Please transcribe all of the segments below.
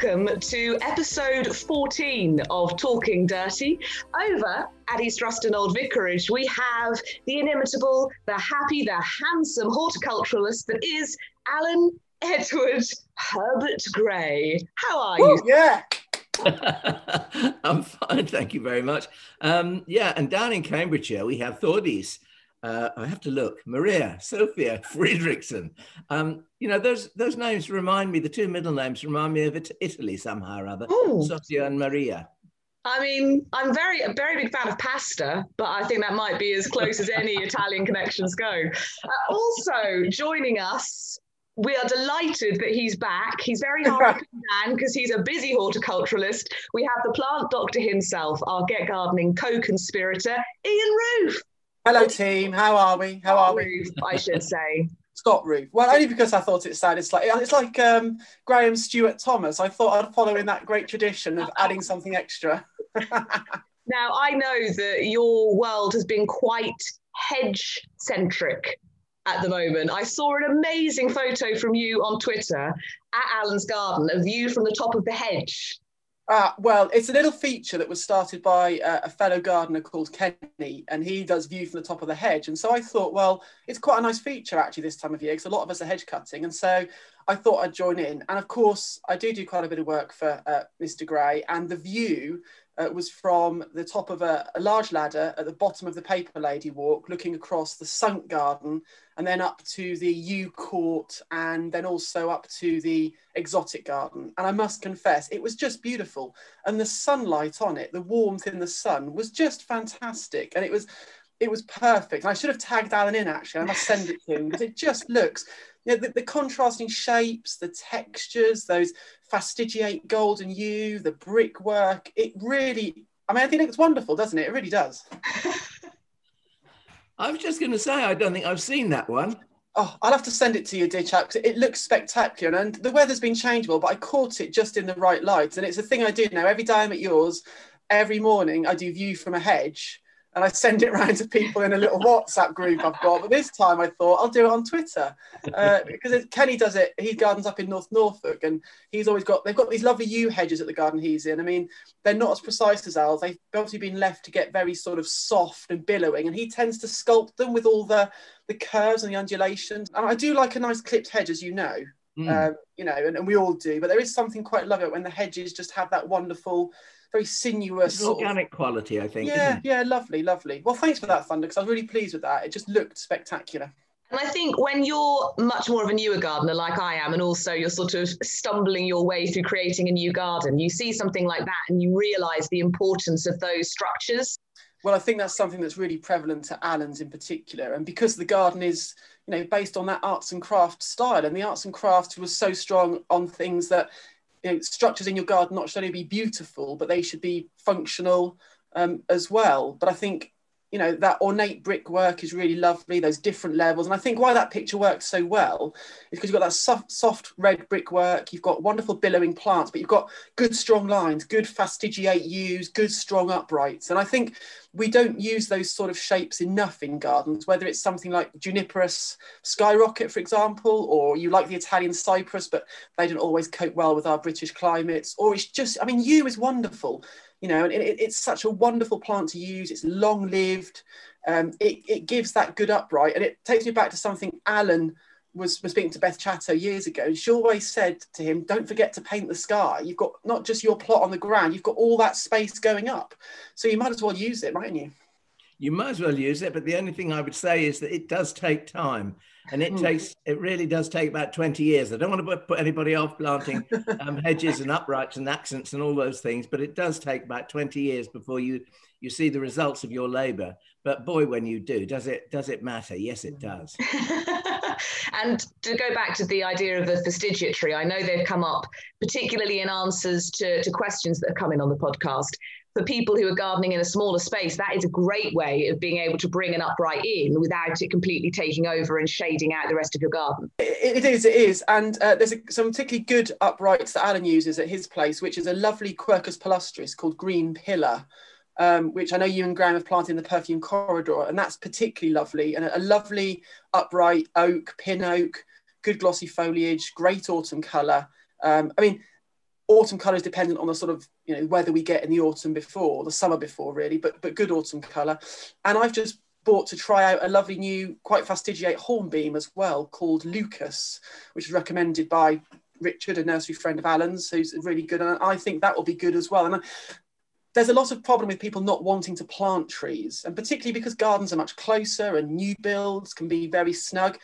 Hello and welcome to episode 14 of Talking Dirty. Over at East Ruston Old Vicarage, we have the inimitable, the happy, the handsome horticulturalist that is Alan Edward Herbert Gray. How are you? yeah. I'm fine, thank you very much. Um, yeah, and down in Cambridgeshire, we have Thordis. Uh, I have to look. Maria, Sophia, Friedrichsen. Um, you know, those those names remind me, the two middle names remind me of it, Italy somehow or other. Ooh. Sophia and Maria. I mean, I'm very a very big fan of pasta, but I think that might be as close as any Italian connections go. Uh, also joining us, we are delighted that he's back. He's very hard to pin down because he's a busy horticulturalist. We have the plant doctor himself, our Get Gardening co-conspirator, Ian Roof. Hello, team. How are we? How are we? I should say. Scott Roof. Well, only because I thought it sounded like it's like um, Graham Stuart Thomas. I thought I'd follow in that great tradition of adding something extra. Now, I know that your world has been quite hedge centric at the moment. I saw an amazing photo from you on Twitter at Alan's garden, a view from the top of the hedge. Uh, well, it's a little feature that was started by uh, a fellow gardener called Kenny, and he does view from the top of the hedge. And so I thought, well, it's quite a nice feature actually this time of year because a lot of us are hedge cutting. And so I thought I'd join in. And of course, I do do quite a bit of work for uh, Mr. Gray, and the view uh, was from the top of a, a large ladder at the bottom of the Paper Lady Walk, looking across the sunk garden and then up to the Yew Court and then also up to the exotic garden. And I must confess, it was just beautiful. And the sunlight on it, the warmth in the sun was just fantastic. And it was it was perfect. And I should have tagged Alan in actually. I must send it to him because it just looks, you know, the, the contrasting shapes, the textures, those fastigiate golden hue, the brickwork. It really, I mean, I think it's wonderful, doesn't it? It really does. I was just going to say, I don't think I've seen that one. Oh, I'll have to send it to you, dear chap, 'cause it looks spectacular. And the weather's been changeable, but I caught it just in the right light. And it's a thing I do now. Every day I'm at yours, every morning I do view from a hedge and I send it round to people in a little WhatsApp group I've got. But this time I thought I'll do it on Twitter uh, because it, Kenny does it. He gardens up in North Norfolk, and he's always got they've got these lovely yew hedges at the garden he's in. I mean, they're not as precise as ours. They've obviously been left to get very sort of soft and billowing, and he tends to sculpt them with all the the curves and the undulations. And I do like a nice clipped hedge, as you know. Mm. Uh, you know, and, and we all do, but there is something quite lovely when the hedges just have that wonderful, very sinuous It's an of- organic quality, I think. yeah, isn't it? yeah, lovely, lovely. Well, thanks for that, Thunder, because I was really pleased with that. It just looked spectacular. And I think when you're much more of a newer gardener like I am, and also you're sort of stumbling your way through creating a new garden, you see something like that and you realize the importance of those structures. Well, I think that's something that's really prevalent to Alan's in particular. And because the garden is, you know, based on that arts and crafts style, and the arts and crafts was so strong on things that, you know, structures in your garden not should only be beautiful, but they should be functional um, as well. But I think, you know, that ornate brickwork is really lovely, those different levels. And I think why that picture works so well is because you've got that soft, soft red brickwork, you've got wonderful billowing plants, but you've got good strong lines, good fastigiate yews, good strong uprights. And I think we don't use those sort of shapes enough in gardens, whether it's something like juniperus skyrocket, for example, or you like the Italian cypress, but they don't always cope well with our British climates, or it's just, I mean, yew is wonderful, you know, and it, it's such a wonderful plant to use. It's long lived. Um, it, it gives that good upright. And it takes me back to something Alan was, was speaking to Beth Chatto years ago. She always said to him, don't forget to paint the sky. You've got not just your plot on the ground, you've got all that space going up. So you might as well use it, mightn't you? You might as well use it, but the only thing I would say is that it does take time, and it Hmm. takes it really does take about twenty years. I don't want to put- anybody off planting um, hedges and uprights and accents and all those things, but it does take about twenty years before you you see the results of your labour. But boy, when you do, does it does it matter? Yes, it does. and to go back to the idea of the fastigiatory, I know they've come up particularly in answers to, to questions that have come in on the podcast. For people who are gardening in a smaller space, that is a great way of being able to bring an upright in without it completely taking over and shading out the rest of your garden. it, is, it is. And uh, there's a, some particularly good uprights that Alan uses at his place, which is a lovely Quercus palustris called Green Pillar. Um, which I know you and Graham have planted in the perfume corridor, and that's particularly lovely. And a, a lovely upright oak, pin oak, good glossy foliage, great autumn colour. Um, I mean, autumn colour is dependent on the sort of you know weather we get in the autumn before, the summer before, really. But but good autumn colour. And I've just bought to try out a lovely new, quite fastigiate hornbeam as well, called Lucas, which is recommended by Richard, a nursery friend of Alan's, who's really good. And I think that will be good as well. And there's a lot of problem with people not wanting to plant trees, and particularly because gardens are much closer and new builds can be very snug.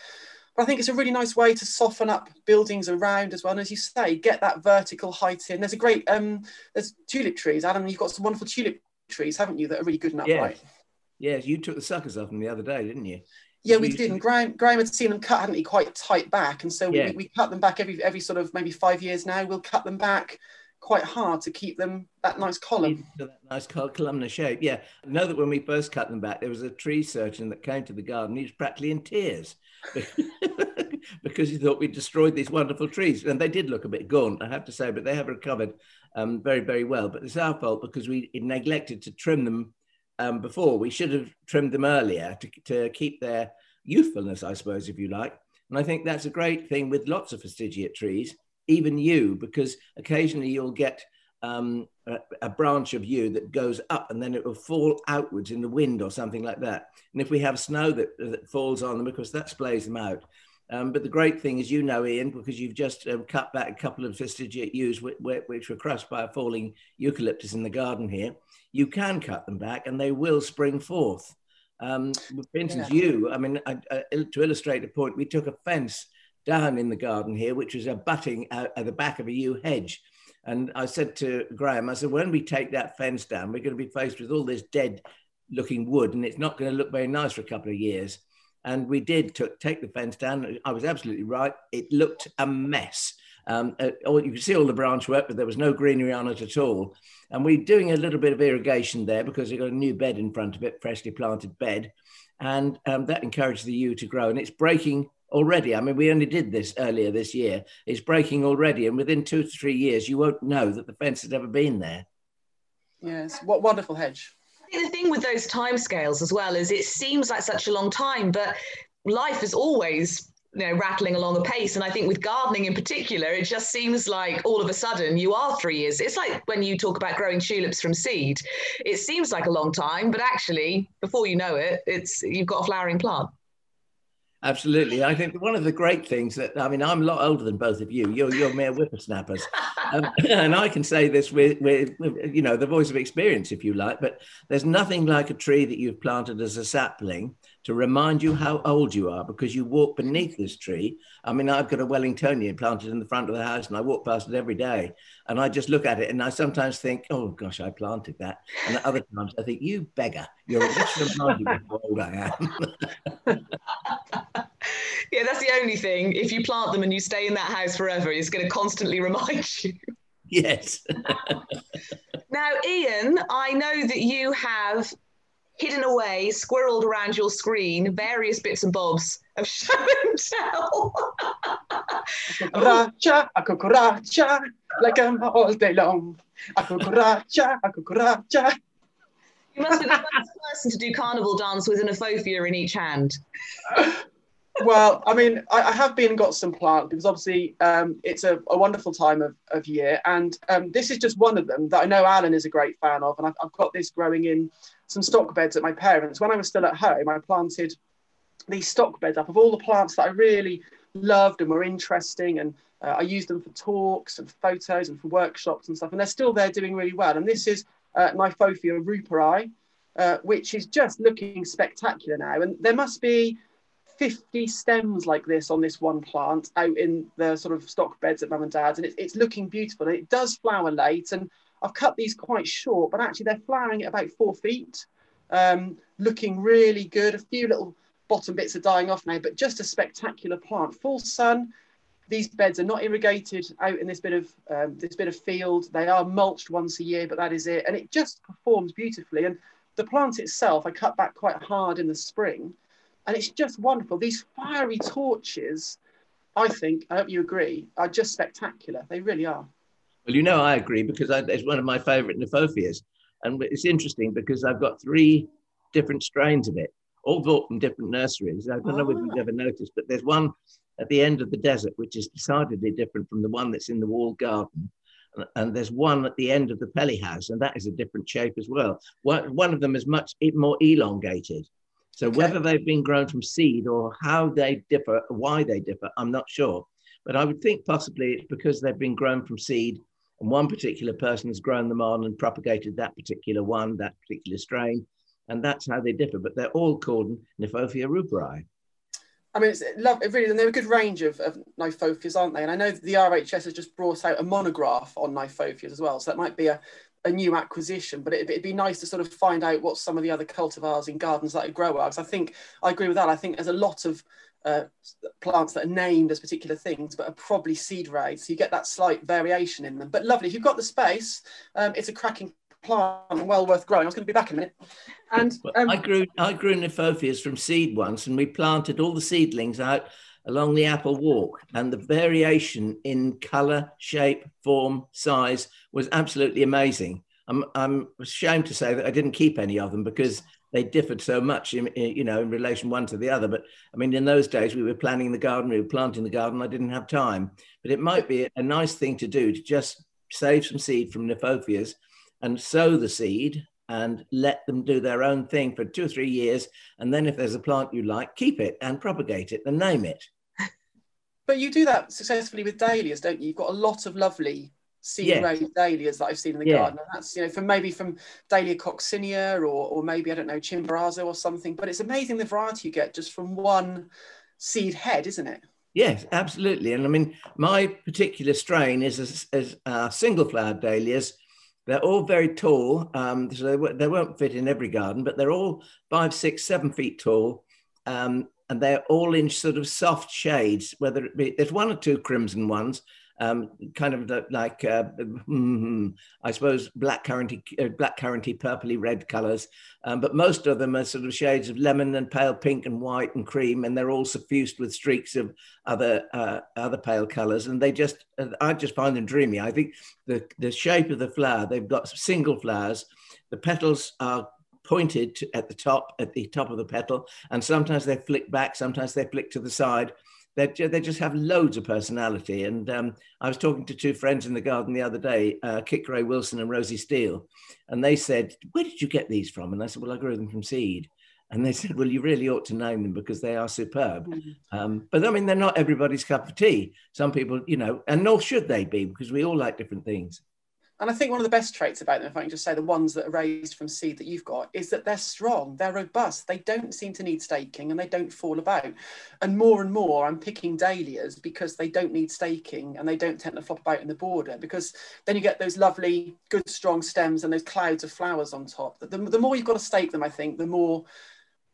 I think it's a really nice way to soften up buildings around as well. And as you say, get that vertical height in. There's a great, um, there's tulip trees. Adam, you've got some wonderful tulip trees, haven't you, that are really good and upright? Yes. yeah you took the suckers off them the other day, didn't you? Yeah, we, did. And Graham, Graham had seen them cut, hadn't he, quite tight back. And so yeah. we, we cut them back every every sort of maybe five years now. We'll cut them back quite hard to keep them that nice column. That nice columnar shape. Yeah. I know that when we first cut them back, there was a tree surgeon that came to the garden. He was practically in tears because he thought we destroyed these wonderful trees. And they did look a bit gaunt, I have to say, but they have recovered um, very, very well. But it's our fault because we neglected to trim them um, before. We should have trimmed them earlier to, to keep their youthfulness, I suppose, if you like. And I think that's a great thing with lots of fastigiate trees, even you, because occasionally you'll get um, a, a, branch of yew that goes up and then it will fall outwards in the wind or something like that. And if we have snow that, that falls on them, because that splays them out. Um, but the great thing is, you know, Ian, because you've just um, cut back a couple of fastigiate yews which, which were crushed by a falling eucalyptus in the garden here, you can cut them back and they will spring forth. Um, for instance, yeah. you, I mean, I, I, to illustrate the point, we took a fence down in the garden here, which was abutting at the back of a yew hedge. And I said to Graham, I said, when we take that fence down, we're going to be faced with all this dead looking wood and it's not going to look very nice for a couple of years. And we did take the fence down. I was absolutely right. It looked a mess. Um, uh, you could see all the branch work, but there was no greenery on it at all. And we're doing a little bit of irrigation there because we've got a new bed in front of it, freshly planted bed. And um, that encouraged the yew to grow. And it's breaking already. I mean, we only did this earlier this year. It's breaking already. And within two to three years, you won't know that the fence has ever been there. Yes, what wonderful hedge the thing with those timescales as well is it seems like such a long time, but life is always you know rattling along a pace and i think with gardening in particular it just seems like all of a sudden you are three years it's like when you talk about growing tulips from seed it seems like a long time but actually before you know it it's you've got a flowering plant Absolutely. I think one of the great things that, I mean, I'm a lot older than both of you. You're, you're mere whippersnappers. Um, and I can say this with, with, with, you know, the voice of experience, if you like, but there's nothing like a tree that you've planted as a sapling to remind you how old you are because you walk beneath this tree. I mean, I've got a Wellingtonian planted in the front of the house and I walk past it every day. And I just look at it and I sometimes think, oh gosh, I planted that. And at other times I think, you beggar, you're just reminding me how old I am. yeah, that's the only thing. If you plant them and you stay in that house forever, it's going to constantly remind you. Yes. now, Ian, I know that you have hidden away, squirreled around your screen, various bits and bobs of show and tell. cucaracha, a cucaracha, like I'm all day long. A cucaracha, a cucaracha. You must be the first person to do carnival dance with an afophia in each hand. well, I mean, I, I, have been and got some plant because obviously um, it's a, a, wonderful time of, of year. And um, this is just one of them that I know Alan is a great fan of. And I've, I've got this growing in some stock beds at my parents. When I was still at home, I planted these stock beds up of all the plants that I really loved and were interesting. And uh, I used them for talks and photos and for workshops and stuff. And they're still there doing really well. And this is uh, Kniphofia rooperi, uh, which is just looking spectacular now. And there must be 50 stems like this on this one plant out in the sort of stock beds at mum and dad's. And it, it's looking beautiful. And it does flower late. And I've cut these quite short, but actually they're flowering at about four feet, um, looking really good. A few little bottom bits are dying off now, but just a spectacular plant. Full sun, these beds are not irrigated out in this bit of um, this bit of field. They are mulched once a year, but that is it, and it just performs beautifully. And the plant itself, I cut back quite hard in the spring, and it's just wonderful. These fiery torches, I think, I hope you agree, are just spectacular. They really are. Well, you know, I agree because I, it's one of my favourite Kniphofias. And it's interesting because I've got three different strains of it, all bought from different nurseries. I don't know if you've ah. ever noticed, but there's one at the end of the desert, which is decidedly different from the one that's in the walled garden. And there's one at the end of the Pelly house, and that is a different shape as well. One, one of them is much more elongated. So okay. whether they've been grown from seed or how they differ, why they differ, I'm not sure. But I would think possibly it's because they've been grown from seed and one particular person has grown them on and propagated that particular one, that particular strain, and that's how they differ. But they're all called Kniphofia rooperi. I mean, it's love, it really, and they're a good range of, of aren't they? And I know the RHS has just brought out a monograph on Kniphofias as well, so that might be a, a new acquisition. But it'd, it'd, be nice to sort of find out what some of the other cultivars in gardens that I grow are. Because I think I agree with that. I think there's a lot of uh, plants that are named as particular things, but are probably seed raised. So you get that slight variation in them. But lovely. If you've got the space, um, it's a cracking plant and well worth growing. I was going to be back in a minute. And um, I grew I grew Kniphofias from seed once, and we planted all the seedlings out along the apple walk, and the variation in colour, shape, form, size was absolutely amazing. I'm I'm ashamed to say that I didn't keep any of them because they differed so much in, in, you know in relation one to the other. But i mean in those days we were planning the garden we were planting the garden. I didn't have time. But it might be a nice thing to do to just save some seed from Kniphofias and sow the seed and let them do their own thing for two or three years. And then if there's a plant you like keep it and propagate it and name it. But you do that successfully with dahlias don't you? You've got a lot of lovely seed yeah. raised dahlias that I've seen in the yeah. garden. And that's you know from maybe from Dahlia coccinea or or maybe I don't know Chimborazo or something. But it's amazing the variety you get just from one seed head, isn't it? Yes, absolutely. And I mean, my particular strain is uh, single flowered dahlias. They're all very tall, um, so they, they won't fit in every garden, but they're all five, six, seven feet tall. Um, and they're all in sort of soft shades, whether it be, there's one or two crimson ones, um, kind of like uh, mm, I suppose black curranty, uh, black purpley red colours, um, but most of them are sort of shades of lemon and pale pink and white and cream, and they're all suffused with streaks of other uh, other pale colours, and they just uh, I just find them dreamy. I think the the shape of the flower, they've got single flowers, the petals are pointed at the top at the top of the petal, and sometimes they flick back, sometimes they flick to the side they they just have loads of personality. And um, I was talking to two friends in the garden the other day, uh, Kit Grey-Wilson and Rosie Steele, and they said, "Where did you get these from?" And I said, "Well, I grew them from seed." And they said, "Well, you really ought to name them because they are superb." Mm-hmm. Um, but I mean, they're not everybody's cup of tea. Some people, you know, and nor should they be because we all like different things. And I think one of the best traits about them, if I can just say the ones that are raised from seed that you've got, is that they're strong, they're robust, they don't seem to need staking and they don't fall about. And more and more, I'm picking dahlias because they don't need staking and they don't tend to flop about in the border because then you get those lovely, good, strong stems and those clouds of flowers on top. The, the more you've got to stake them, I think, the more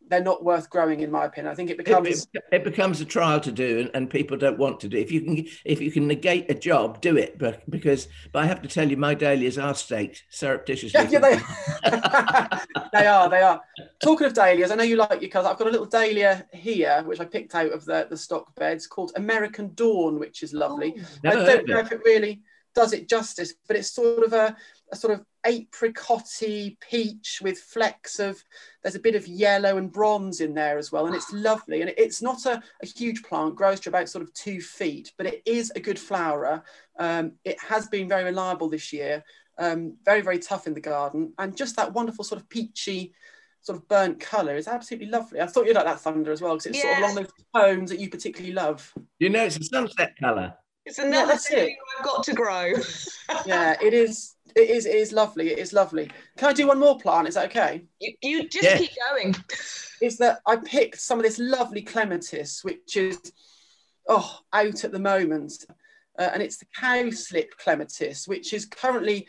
they're not worth growing in my opinion. I think it becomes it, it, becomes a trial to do, and, and, people don't want to do. If you can, if you can negate a job, do it. But because, but I have to tell you, my dahlias are staked surreptitiously. Yeah, yeah they, they are. They are. Talking of dahlias, I know you like your colours. I've got a little dahlia here, which I picked out of the the stock beds, called American Dawn, which is lovely. Oh, I don't know if it really does it justice, but it's sort of a, a sort of apricotty peach with flecks of there's a bit of yellow and bronze in there as well and it's lovely. And it's not a, a huge plant grows to about sort of two feet but it is a good flowerer um, it has been very reliable this year um, very very tough in the garden and just that wonderful sort of peachy sort of burnt colour is absolutely lovely. I thought you'd like that thunder as well because it's sort of along those tones that you particularly love. You know it's a sunset colour. It's another yeah, thing it. I've got to grow. yeah, it is it is, it is lovely. It is lovely. Can I do one more plant? Is that okay? You, you just yeah. keep going. Is that I picked some of this lovely clematis, which is oh out at the moment, uh, and it's the cowslip clematis, which is currently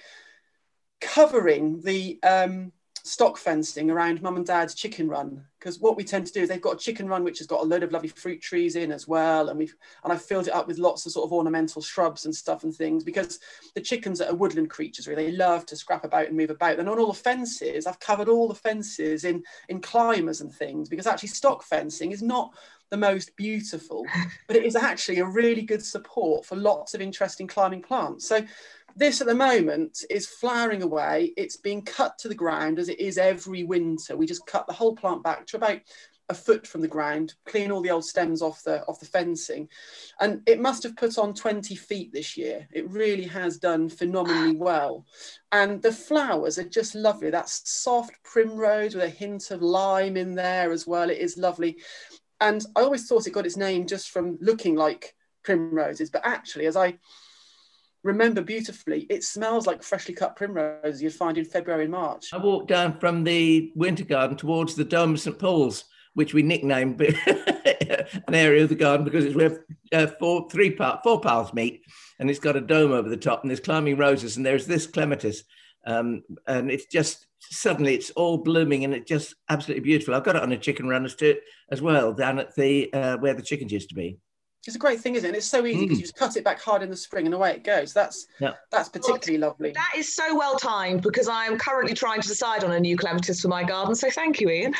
covering the um, stock fencing around mum and dad's chicken run because what we tend to do is they've got a chicken run which has got a load of lovely fruit trees in as well and we've and I've filled it up with lots of sort of ornamental shrubs and stuff and things because the chickens are woodland creatures really. They love to scrap about and move about. And on all the fences I've covered all the fences in in climbers and things because actually stock fencing is not the most beautiful but it is actually a really good support for lots of interesting climbing plants. So this at the moment is flowering away. It's being cut to the ground as it is every winter. We just cut the whole plant back to about a foot from the ground, clean all the old stems off the off the fencing, and it must have put on 20 feet this year. It really has done phenomenally ah. well, and the flowers are just lovely. That soft primrose with a hint of lime in there as well. It is lovely, and I always thought it got its name just from looking like primroses, but actually, as I remember beautifully, it smells like freshly cut primrose you'd find in February and March. I walked down from the winter garden towards the Dome of St Paul's, which we nicknamed an area of the garden because it's where uh, four, three four paths meet, and it's got a dome over the top, and there's climbing roses, and there's this clematis, um, and it's just suddenly it's all blooming, and it's just absolutely beautiful. I've got it on a chicken run as, to, as well down at the uh, where the chickens used to be it's a great thing, isn't it? And it's so easy because mm. you just cut it back hard in the spring and away it goes. That's yeah. that's particularly lovely. That is so well timed because I am currently trying to decide on a new clematis for my garden. So thank you, Ian.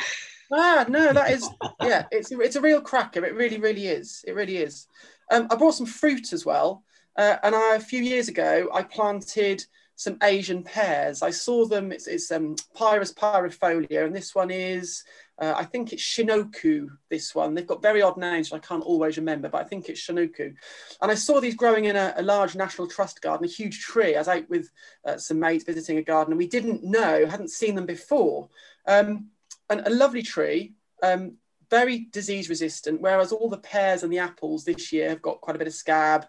Ah, no, that is yeah, it's it's a real cracker. It really, really is. It really is. Um, I brought some fruit as well, uh, and I, a few years ago I planted some Asian pears. I saw them. It's, it's um, Pyrus pyrifolia, and this one is uh, I think it's Shinoku, this one. They've got very odd names, I can't always remember, but I think it's Shinoku. And I saw these growing in a, a large National Trust garden, a huge tree. I was out with uh, some mates visiting a garden, and we didn't know, hadn't seen them before. Um, and a lovely tree, um, very disease resistant, whereas all the pears and the apples this year have got quite a bit of scab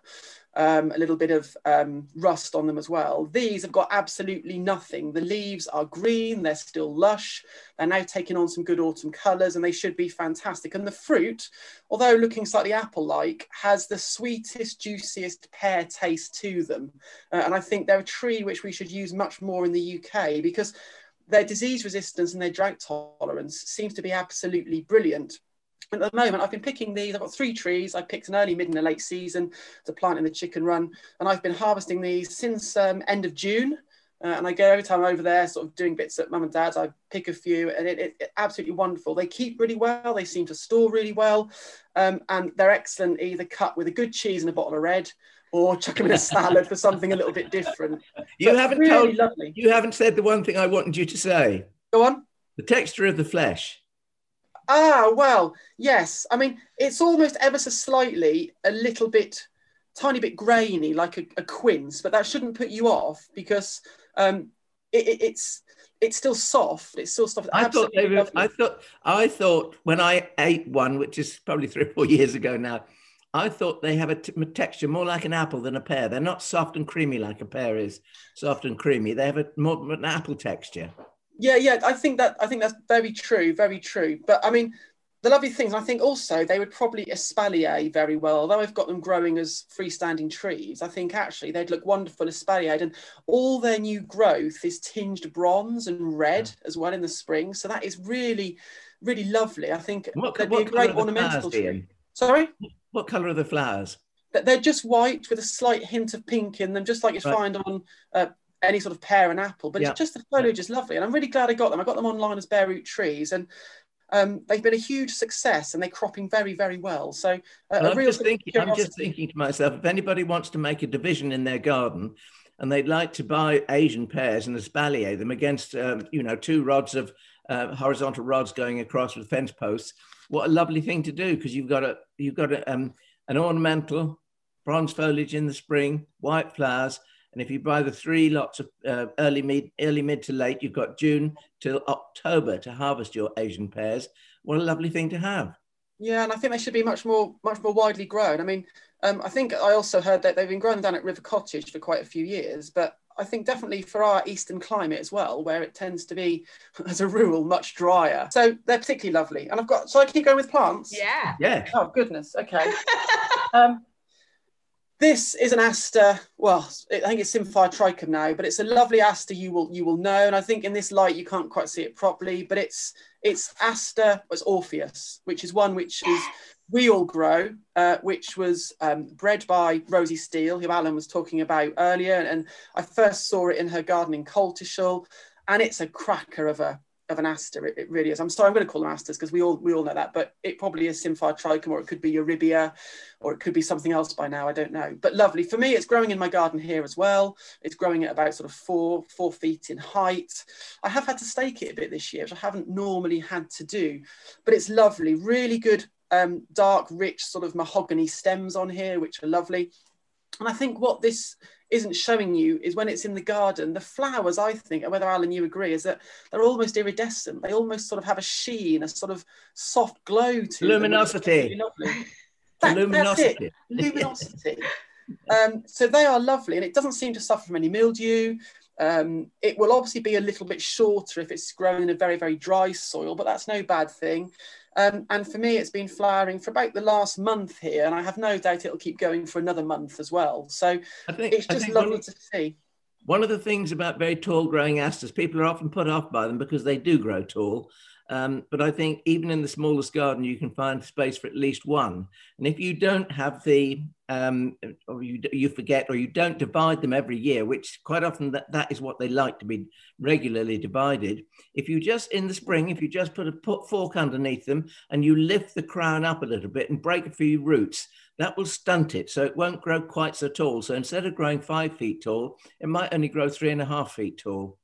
um, a little bit of um, rust on them as well. These have got absolutely nothing. The leaves are green, they're still lush, they're now taking on some good autumn colours and they should be fantastic. And the fruit, although looking slightly apple-like, has the sweetest, juiciest pear taste to them. Uh, and I think they're a tree which we should use much more in the UK because their disease resistance and their drought tolerance seems to be absolutely brilliant at the moment, I've been picking these. I've got three trees. I picked an early, mid, and a late season to plant in the chicken run, and I've been harvesting these since um, end of June. Uh, and I go every time over there, sort of doing bits at mum and dad's. I pick a few, and it, it, it, absolutely wonderful. They keep really well. They seem to store really well, um, and they're excellent either cut with a good cheese and a bottle of red, or chuck them in a salad for something a little bit different. You so haven't really told. Lovely. You haven't said the one thing I wanted you to say. Go on. The texture of the flesh. Ah, well, yes. I mean, it's almost ever so slightly a little bit, tiny bit grainy, like a, a quince, but that shouldn't put you off because um, it, it, it's it's still soft. It's still soft. I thought were, I thought I thought when I ate one, which is probably three or four years ago now, I thought they have a t- texture more like an apple than a pear. They're not soft and creamy like a pear is. Soft and creamy. They have a more an apple texture. Yeah, yeah, I think that I think that's very true, very true. But I mean, the lovely things, I think also they would probably espalier very well. Although I've got them growing as freestanding trees, I think actually they'd look wonderful espaliered. And all their new growth is tinged bronze and red as well in the spring. So that is really, really lovely. I think what, they'd be a great ornamental tree. Sorry? What colour are the flowers? They're just white with a slight hint of pink in them, just like you right. find on uh, any sort of pear and apple, but yeah. just the foliage is lovely. And I'm really glad I got them. I got them online as bare root trees and um, they've been a huge success and they're cropping very, very well. So uh, well, I'm, just thinking, I'm just thinking to myself, if anybody wants to make a division in their garden and they'd like to buy Asian pears and espalier them against, um, you know, two rods of uh, horizontal rods going across with fence posts, what a lovely thing to do because you've got a you've got a, um, an ornamental bronze foliage in the spring, white flowers, and if you buy the three lots of uh, early mid, early mid to late, you've got June till October to harvest your Asian pears. What a lovely thing to have. Yeah, and I think they should be much more much more widely grown. I mean, um, I think I also heard that they've been grown down at River Cottage for quite a few years, but I think definitely for our eastern climate as well, where it tends to be, as a rule, much drier. So they're particularly lovely. And I've got, so I keep going with plants? Yeah. Yeah. Oh, goodness. Okay. um, This is an aster. Well, I think it's Symphyotrichum now, but it's a lovely aster you will you will know. And I think in this light you can't quite see it properly, but it's it's aster. It's Orpheus, which is one which is we all grow, uh, which was um, bred by Rosie Steele, who Alan was talking about earlier, and I first saw it in her garden in Coltishall, and it's a cracker of a of an aster. It, it, really is. I'm sorry, I'm going to call them asters because we all we all know that, but it probably is Symphyotrichum, or it could be Eurybia, or it could be something else by now. I don't know. But lovely for me. It's growing in my garden here as well. It's growing at about sort of four four feet in height. I have had to stake it a bit this year, which I haven't normally had to do, but it's lovely. Really good. Um, dark, rich sort of mahogany stems on here, which are lovely. And I think what this isn't showing you is when it's in the garden, the flowers, I think, and whether Alan, you agree, is that they're almost iridescent. They almost sort of have a sheen, a sort of soft glow to luminosity. Them, really that, luminosity. Luminosity. um, so they are lovely, and it doesn't seem to suffer from any mildew. Um, it will obviously be a little bit shorter if it's grown in a very, very dry soil, but that's no bad thing. Um, and for me, it's been flowering for about the last month here, and I have no doubt it'll keep going for another month as well. So think, it's just lovely of, to see. One of the things about very tall growing asters, people are often put off by them because they do grow tall. Um, but I think even in the smallest garden, you can find space for at least one. And if you don't have the, um, or you, you forget, or you don't divide them every year, which quite often that, that is what they like to be regularly divided. If you just in the spring, if you just put a put fork underneath them and you lift the crown up a little bit and break a few roots, that will stunt it. So it won't grow quite so tall. So instead of growing five feet tall, it might only grow three and a half feet tall.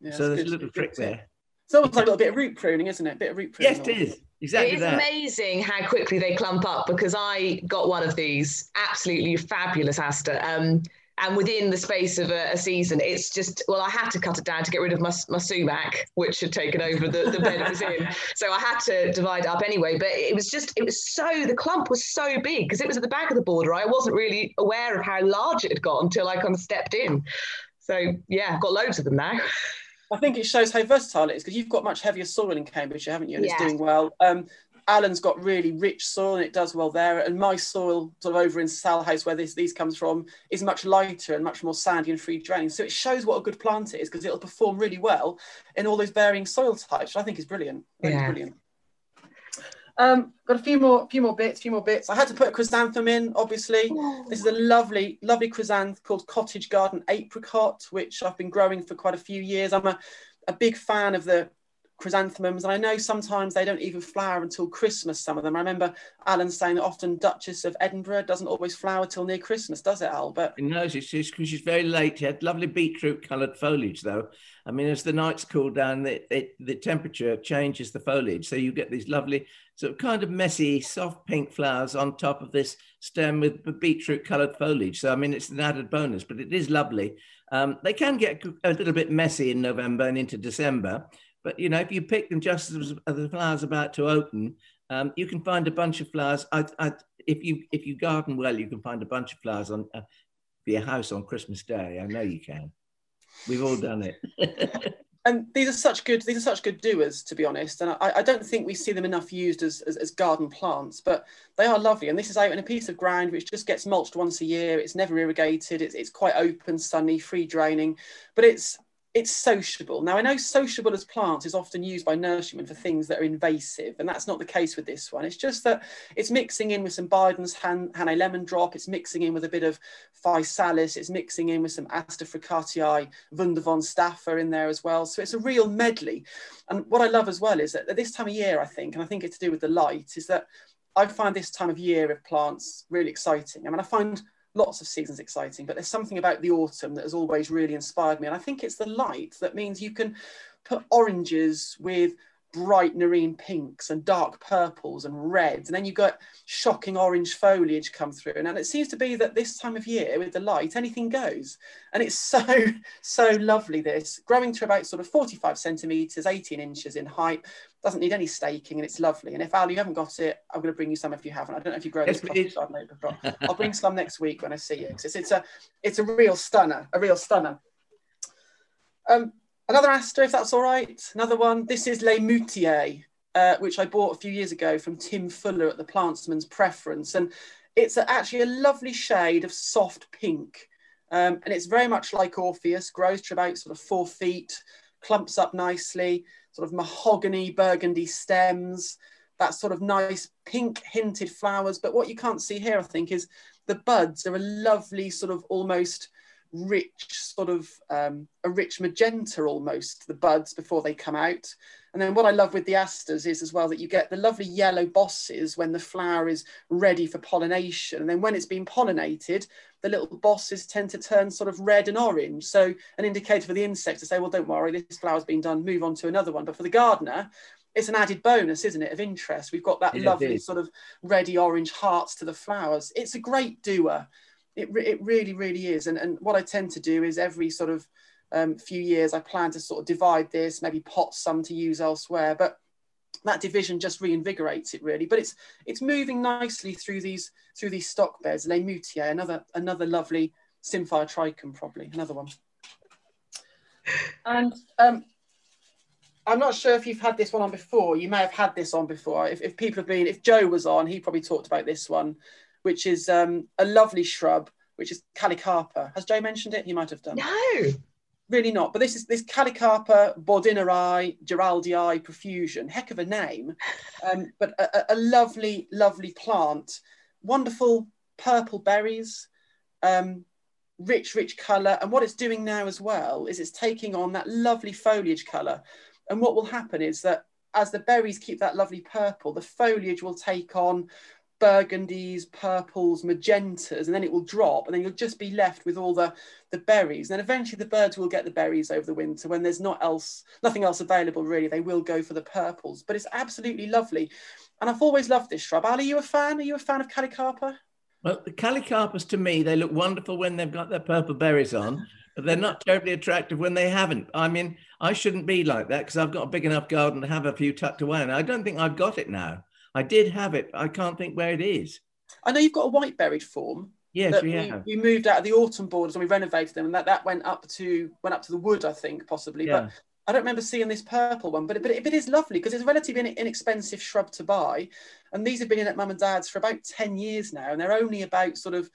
Yeah, so there's good, a little trick there. It's almost like a little bit of root pruning, isn't it? A bit of root pruning. Yes, it is. Exactly. It is that. amazing how quickly they clump up because I got one of these absolutely fabulous aster. Um, and within the space of a, a, season, it's just well, I had to cut it down to get rid of my, my sumac, which had taken over the, the bed it was in. So I had to divide it up anyway. But it was just it was so the clump was so big because it was at the back of the border. I wasn't really aware of how large it had got until I kind of stepped in. So yeah, I've got loads of them now. I think it shows how versatile it is because you've got much heavier soil in Cambridgeshire, haven't you? And yeah. it's doing well. Um, Alan's got really rich soil and it does well there. And my soil, sort of over in Salhouse, where this these comes from, is much lighter and much more sandy and free draining. So it shows what a good plant it is because it'll perform really well in all those varying soil types, which I think is brilliant. yeah. brilliant. Um, got a few more, few more bits, few more bits. I had to put a chrysanthemum in, obviously. This is a lovely, lovely chrysanthemum called Cottage Garden Apricot, which I've been growing for quite a few years. I'm a, a big fan of the chrysanthemums and I know sometimes they don't even flower until Christmas some of them. I remember Alan saying that often Duchess of Edinburgh doesn't always flower till near Christmas does it Al? But no she's, she's, she's very late. She had lovely beetroot coloured foliage though. I mean as the nights cool down the, it, the temperature changes the foliage. So you get these lovely sort of kind of messy soft pink flowers on top of this stem with beetroot coloured foliage. So I mean it's an added bonus but it is lovely. Um, they can get a little bit messy in November and into December but you know, if you pick them just as the flowers about to open, um, you can find a bunch of flowers. I, I, if you if you garden well, you can find a bunch of flowers on uh, for your house on Christmas Day. I know you can. We've all done it. and these are such good these are such good doers to be honest and I, I don't think we see them enough used as, as, as, garden plants but they are lovely and this is out in a piece of ground which just gets mulched once a year it's never irrigated it's, it's quite open sunny free draining but it's it's sociable. Now, I know sociable as plants is often used by nurserymen for things that are invasive, and that's not the case with this one. It's just that it's mixing in with some Bidens Han- lemon drop, it's mixing in with a bit of Physalis, it's mixing in with some Aster frikartii, Wunderwand staffa in there as well. So it's a real medley. And what I love as well is that at this time of year, I think, and I think it's to do with the light, is that I find this time of year of plants really exciting. I mean, I find lots of seasons exciting, but there's something about the autumn that has always really inspired me. And I think it's the light that means you can put oranges with bright nerine pinks and dark purples and reds and then you've got shocking orange foliage come through and, and it seems to be that this time of year with the light anything goes and it's so so lovely this growing to about sort of 45 centimeters 18 inches in height doesn't need any staking and it's lovely and if al you haven't got it i'm going to bring you some if you haven't i don't know if you grow yes, this i'll bring some next week when i see you it's, it's a it's a real stunner a real stunner um Another Aster, if that's all right. Another one. This is Les Moutiers, uh, which I bought a few years ago from Tim Fuller at the Plantsman's Preference. And It's a, actually a lovely shade of soft pink. Um, and it's very much like Orpheus, grows to about sort of four feet, clumps up nicely, sort of mahogany burgundy stems, that sort of nice pink hinted flowers. But what you can't see here, I think, is the buds are a lovely sort of almost rich sort of um, a rich magenta almost the buds before they come out and then what i love with the asters is as well that you get the lovely yellow bosses when the flower is ready for pollination and then when it's been pollinated the little bosses tend to turn sort of red and orange so an indicator for the insect to say well don't worry this flower's been done move on to another one but for the gardener it's an added bonus, isn't it, of interest? We've got that yeah, lovely sort of reddy orange hearts to the flowers. It's a great doer. It, it really, really is. And, and what I tend to do is every sort of um, few years, I plan to sort of divide this, maybe pot some to use elsewhere. But that division just reinvigorates it really. But it's it's moving nicely through these through these stock beds. Les Moutiers, another another lovely Symphyotrichum, probably another one. And um, I'm not sure if you've had this one on before. You may have had this on before. If, if people have been, if Joe was on, he probably talked about this one, which is um, a lovely shrub, which is Callicarpa. Has Joe mentioned it? He might have done. No. Really not. But this is this Callicarpa bodinieri giraldii profusion. Heck of a name. Um, but a, a, lovely, lovely plant. Wonderful purple berries. Um, rich, rich colour. And what it's doing now as well is it's taking on that lovely foliage colour and what will happen is that as the berries keep that lovely purple, the foliage will take on burgundies, purples, magentas, and then it will drop, and then you'll just be left with all the, the berries. And then eventually the birds will get the berries over the winter when there's not else, nothing else available really. They will go for the purples, but it's absolutely lovely. And I've always loved this shrub. Ali, are you a fan? Are you a fan of Callicarpa? Well, the Callicarpas to me, they look wonderful when they've got their purple berries on but they're not terribly attractive when they haven't. I mean, I shouldn't be like that because I've got a big enough garden to have a few tucked away, and I don't think I've got it now. I did have it. I can't think where it is. I know you've got a white berried form. Yes, we, we, we, moved out of the autumn borders and we renovated them, and that, that went up to went up to the wood, I think, possibly. Yeah. But I don't remember seeing this purple one, but it, but it, but it is lovely because it's a relatively inexpensive shrub to buy, and these have been in at mum and dad's for about ten years now, and they're only about sort of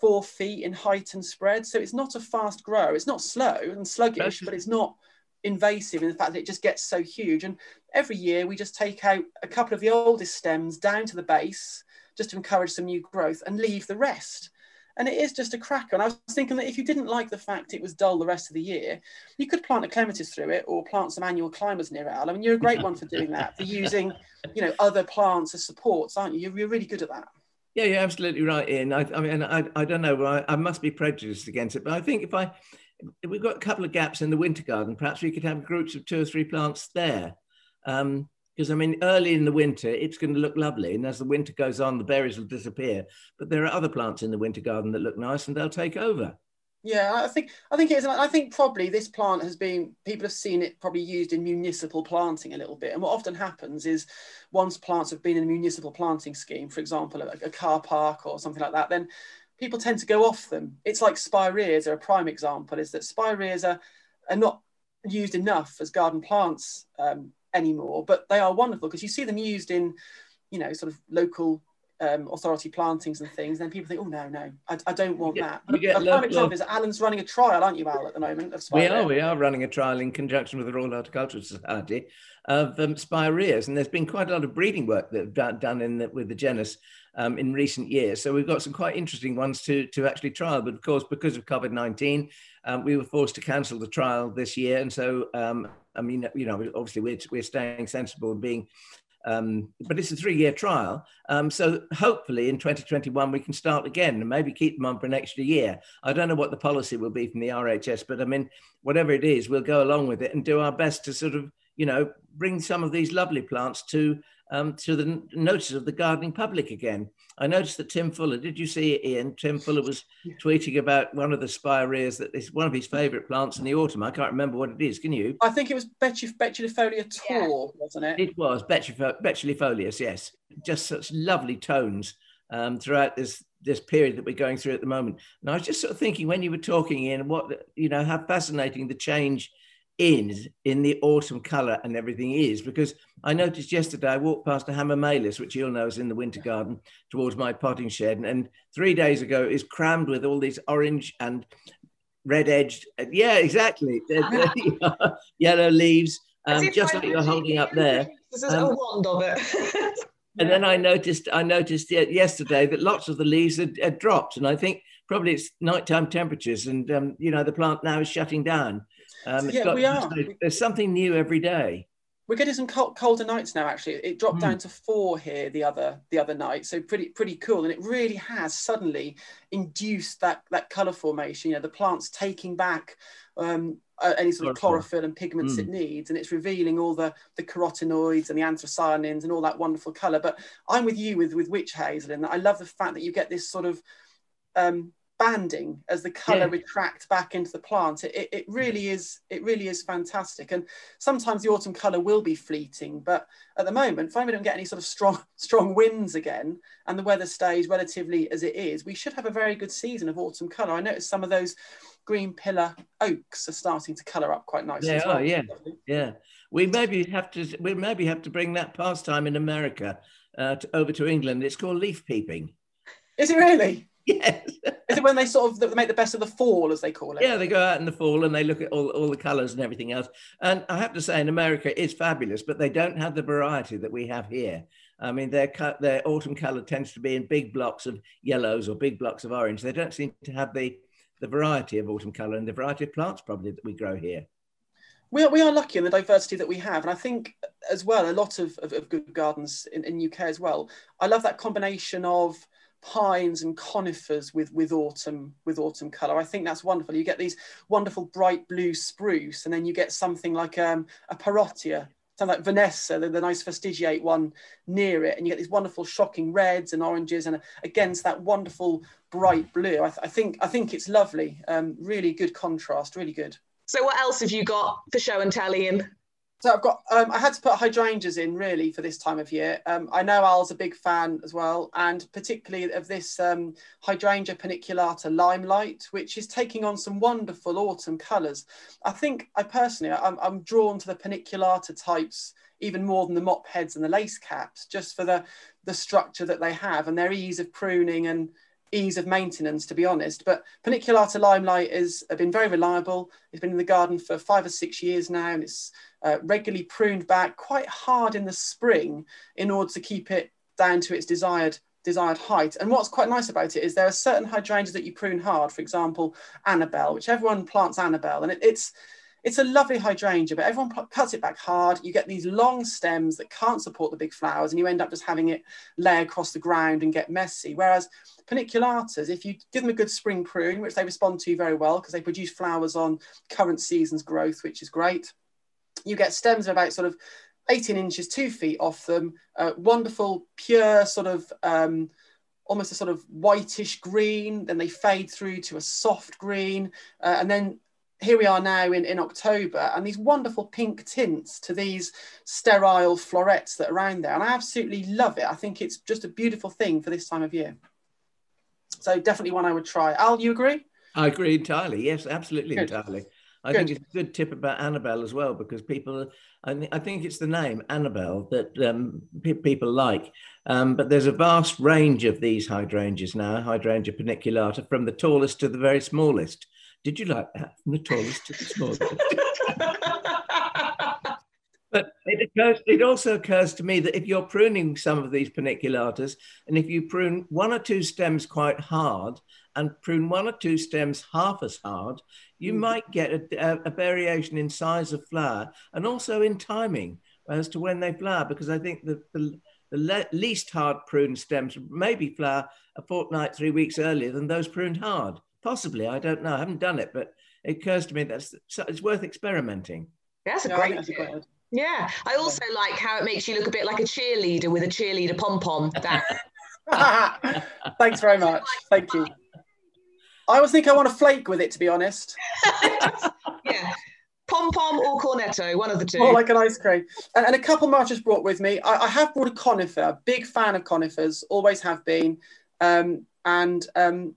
four feet in height and spread. So it's not a fast grower. It's not slow and sluggish, but it's not invasive in the fact that it just gets so huge. And every year we just take out a couple of the oldest stems down to the base just to encourage some new growth and leave the rest. And it is just a cracker. And I was thinking that if you didn't like the fact it was dull the rest of the year, you could plant a clematis through it or plant some annual climbers near it. I mean, you're a great one for doing that, for using, you know, other plants as supports, aren't you? You're, really good at that. Yeah, you're absolutely right, Ian. I, I mean, I, I don't know, I, I must be prejudiced against it, but I think if I, we've got a couple of gaps in the winter garden, perhaps we could have groups of two or three plants there. Um, because I mean, early in the winter, it's going to look lovely, and as the winter goes on, the berries will disappear. But there are other plants in the winter garden that look nice, and they'll take over. Yeah, I think I think it is. I think probably this plant has been people have seen it probably used in municipal planting a little bit. And what often happens is once plants have been in a municipal planting scheme, for example, a, a car park or something like that, then people tend to go off them. It's like spireas are a prime example. Is that spireas are are not used enough as garden plants um, anymore, but they are wonderful because you see them used in you know sort of local um, authority plantings and things, then people think, oh no, no, I, I don't want that. a prime example is Alan's running a trial, aren't you, Al, at the moment? we are, we are running a trial in conjunction with the Royal Horticultural Society of um, spireas, and there's been quite a lot of breeding work that done, done in the, with the genus um, in recent years. So we've got some quite interesting ones to to actually trial. But of course, because of COVID nineteen, um, we were forced to cancel the trial this year, and so um, I mean, you know, obviously we're, we're staying sensible and being um, but it's a three-year trial. Um, so hopefully in 2021 we can start again and maybe keep them on for an extra year. I don't know what the policy will be from the RHS, but I mean, whatever it is, we'll go along with it and do our best to sort of, you know, bring some of these lovely plants to um, to the notice of the gardening public again. I noticed that Tim Fuller, did you see it, Ian? Tim Fuller was tweeting about one of the spireas that is one of his favourite plants in the autumn. I can't remember what it is. Can you? I think it was Betulifolia tor, yeah. wasn't it? It was Betulifolius, yes. Just such lovely tones um, throughout this this period that we're going through at the moment. And I was just sort of thinking when you were talking, Ian, what you know, how fascinating the change in in the autumn colour and everything is because I noticed yesterday I walked past a Hamamelis, which you'll know is in the winter garden towards my potting shed, and, and three days ago is crammed with all these orange and red edged, yeah, exactly, yellow leaves, um, just like you're holding up there. This is um, a wand of it. and then I noticed I noticed yesterday that lots of the leaves had, had dropped, and I think probably it's nighttime temperatures, and um, you know the plant now is shutting down. Um, yeah, got, we are. There's something new every day. We're getting some cold, colder nights now. Actually, it dropped mm. down to four here the other the other night, so pretty pretty cool. And it really has suddenly induced that that color formation. You know, the plant's taking back um, any sort of chlorophyll and pigments mm. it needs, and it's revealing all the the carotenoids and the anthocyanins and all that wonderful color. But I'm with you with with witch hazel, and I love the fact that you get this sort of um, banding as the color yeah. retracts back into the plant. It, it, really is it really is fantastic. And sometimes the autumn color will be fleeting but at the moment if we don't get any sort of strong strong winds again and the weather stays relatively as it is we should have a very good season of autumn color i noticed some of those green pillar oaks are starting to color up quite nicely yeah well. yeah. Yeah. We maybe have to we maybe have to bring that pastime in america uh, to, over to england. It's called leaf peeping. Is it really Yes. Is it when they sort of make the best of the fall, as they call it? Yeah, they go out in the fall and they look at all, all the colours and everything else. And I have to say, in America, it's fabulous, but they don't have the variety that we have here. I mean, their their autumn colour tends to be in big blocks of yellows or big blocks of orange. They don't seem to have the the variety of autumn colour and the variety of plants probably that we grow here. We are, we are lucky in the diversity that we have. And I think as well, a lot of, of, of good gardens in, in UK as well. I love that combination of pines and conifers with with autumn with autumn color. I think that's wonderful. You get these wonderful bright blue spruce and then you get something like um, a Parrotia something like vanessa the, the, nice fastigiate one near it and you get these wonderful shocking reds and oranges and against that wonderful bright blue. I, th- I think i think it's lovely. Um, really good contrast really good. So what else have you got for show and tell in so I've got, um, I had to put hydrangeas in really for this time of year. Um, I know Al's a big fan as well, and particularly of this um, hydrangea paniculata limelight, which is taking on some wonderful autumn colours. I think I personally, I'm, I'm drawn to the paniculata types even more than the mop heads and the lace caps, just for the the structure that they have and their ease of pruning and ease of maintenance, to be honest. But Paniculata Limelight has been very reliable. It's been in the garden for five or six years now, and it's uh, regularly pruned back quite hard in the spring in order to keep it down to its desired desired height. And what's quite nice about it is there are certain hydrangeas that you prune hard. For example, Annabelle, which everyone plants Annabelle, and it, it's it's a lovely hydrangea, but everyone cuts it back hard. You get these long stems that can't support the big flowers, and you end up just having it lay across the ground and get messy. Whereas paniculatas, if you give them a good spring prune, which they respond to very well because they produce flowers on current season's growth, which is great, you get stems of about sort of 18 inches, two feet off them, uh, wonderful, pure sort of. Um, almost a sort of whitish green, then they fade through to a soft green, uh, and then here we are now in, in October, and these wonderful pink tints to these sterile florets that are around there. And I absolutely love it. I think it's just a beautiful thing for this time of year. So definitely one I would try. Al, you agree? I agree entirely. Yes, absolutely Good. entirely. I Good. think it's a good tip about Annabelle as well because people, I, th- I think it's the name Annabelle that um, pe- people like. Um, but there's a vast range of these hydrangeas now, hydrangea paniculata, from the tallest to the very smallest. Did you like that? From the tallest to the smallest. but it, occurs, it also occurs to me that if you're pruning some of these paniculatas, and if you prune one or two stems quite hard and prune one or two stems half as hard, you mm. might get a, a, variation in size of flower and also in timing as to when they flower, because I think the, the, the le- least hard pruned stems maybe flower a fortnight, three weeks earlier than those pruned hard. Possibly, I don't know. I haven't done it, but it occurs to me that it's worth experimenting. That's a no, great. idea. Yeah, I also like how it makes you look a bit like a cheerleader with a cheerleader pom pom. Thanks very much. Thank you. I always think I want to flake with it, to be honest. yeah. Pom pom or cornetto, one of the two. More like an ice cream. And, and a couple more I've just brought with me. I, I, have brought a conifer, big fan of conifers, always have been. Um, and um,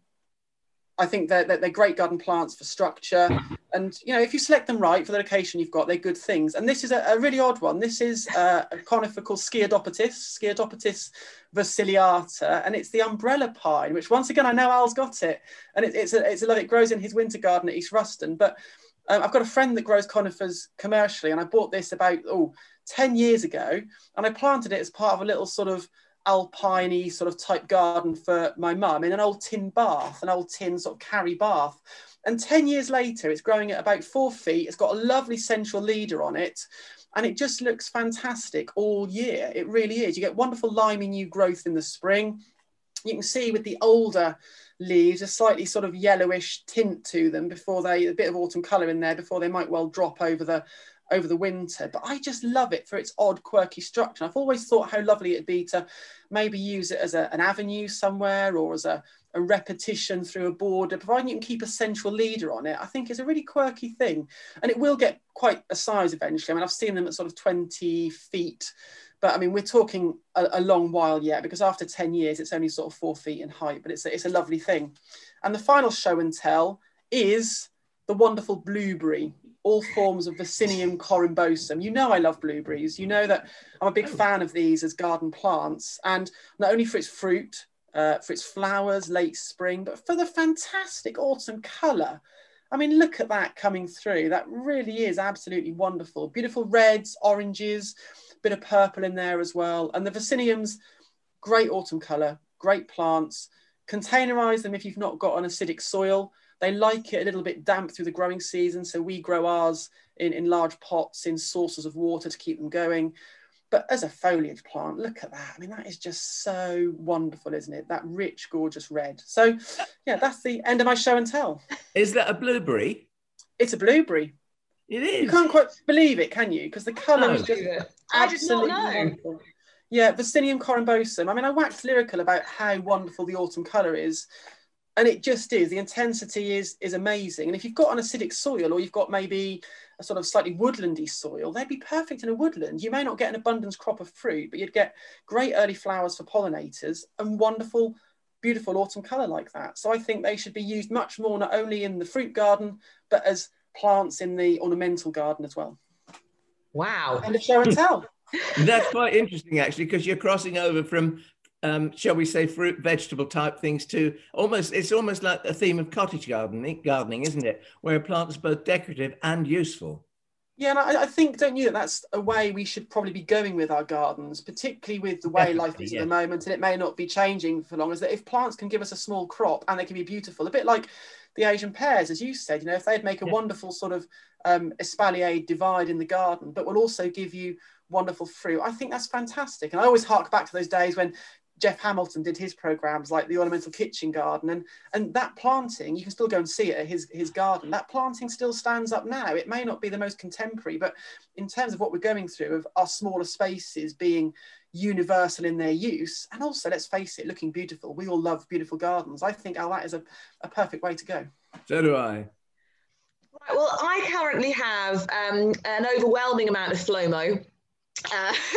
I think they're, they're, great garden plants for structure. And, you know, if you select them right for the location you've got, they're good things. And this is a, a really odd one. This is uh, a conifer called Sciadopitys, Sciadopitys verticillata, and it's the umbrella pine, which once again, I know Al's got it. And it, it's, a, it's a love, it grows in his winter garden at East Ruston. But um, I've got a friend that grows conifers commercially, and I bought this about, oh, 10 years ago, and I planted it as part of a little sort of alpiney sort of type garden for my mum in an old tin bath, an old tin sort of carry bath. And 10 years later, it's growing at about four feet. It's got a lovely central leader on it. And it just looks fantastic all year. It really is. You get wonderful limey new growth in the spring. You can see with the older leaves a slightly sort of yellowish tint to them before they, a bit of autumn colour in there before they might well drop over the over the winter. But I just love it for its odd, quirky structure. I've always thought how lovely it'd be to maybe use it as a, an avenue somewhere or as a, a repetition through a border, providing you can keep a central leader on it. I think it's a really quirky thing. And it will get quite a size eventually. I mean, I've seen them at sort of 20 feet. But I mean, we're talking a, a long while yet because after 10 years, it's only sort of four feet in height, but it's a, it's a lovely thing. And the final show and tell is the wonderful blueberry all forms of Vaccinium corymbosum. You know I love blueberries. You know that I'm a big fan of these as garden plants, and not only for its fruit, uh, for its flowers late spring, but for the fantastic autumn colour. I mean, look at that coming through. That really is absolutely wonderful. Beautiful reds, oranges, bit of purple in there as well. And the Vacciniums, great autumn colour, great plants. Containerize them if you've not got an acidic soil. They like it a little bit damp through the growing season, so we grow ours in, in large pots in sources of water to keep them going. But as a foliage plant, look at that. I mean, that is just so wonderful, isn't it? That rich, gorgeous red. So, yeah, that's the end of my show and tell. Is that a blueberry? It's a blueberry. It is. You can't quite believe it, can you? Because the colour no. is just I did not know. Wonderful. Yeah, Vaccinium corymbosum. I mean, I waxed lyrical about how wonderful the autumn colour is, and it just is the intensity is is amazing and if you've got an acidic soil or you've got maybe a sort of slightly woodlandy soil they'd be perfect in a woodland you may not get an abundance crop of fruit but you'd get great early flowers for pollinators and wonderful beautiful autumn color like that so i think they should be used much more not only in the fruit garden but as plants in the ornamental garden as well wow and a show and tell that's quite interesting actually because you're crossing over from um, shall we say, fruit, vegetable type things to Almost, it's almost like a theme of cottage gardening, gardening, isn't it? Where a plant is both decorative and useful. Yeah, and I, I, think, don't you, that that's a way we should probably be going with our gardens, particularly with the way Definitely, life is yeah. at the moment, and it may not be changing for long. is that, if plants can give us a small crop and they can be beautiful, a bit like the Asian pears, as you said, you know, if they'd make a yeah. wonderful sort of um, espalier divide in the garden, but will also give you wonderful fruit. I think that's fantastic. And I always hark back to those days when Geoff Hamilton did his programs like the ornamental kitchen garden and and that planting you can still go and see it at his his garden that planting still stands up now. It may not be the most contemporary but in terms of what we're going through of our smaller spaces being universal in their use and also let's face it looking beautiful. We all love beautiful gardens. I think oh that is a, a perfect way to go. So do I. Well I currently have um, an overwhelming amount of FOMO uh,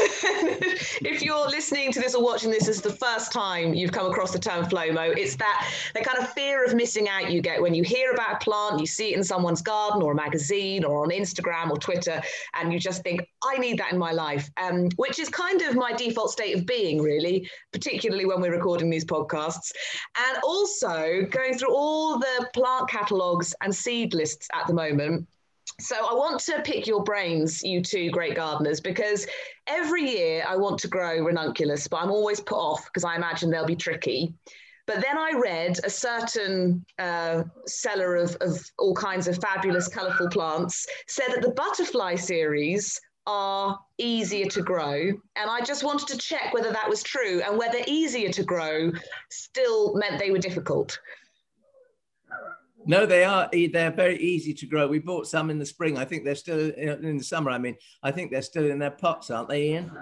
if you're listening to this or watching this as the first time you've come across the term FLOMO, it's that the kind of fear of missing out you get when you hear about a plant, you see it in someone's garden or a magazine or on Instagram or Twitter, and you just think, I need that in my life, um, which is kind of my default state of being, really, particularly when we're recording these podcasts. And also going through all the plant catalogues and seed lists at the moment so I want to pick your brains, you two great gardeners, because every year I want to grow ranunculus, but I'm always put off because I imagine they'll be tricky. But then I read a certain uh, seller of, of all kinds of fabulous, colourful plants said that the butterfly series are easier to grow. And I just wanted to check whether that was true and whether easier to grow still meant they were difficult. No, they are. They're very easy to grow. We bought some in the spring. I think they're still in the summer. I mean, I think they're still in their pots, aren't they, Ian?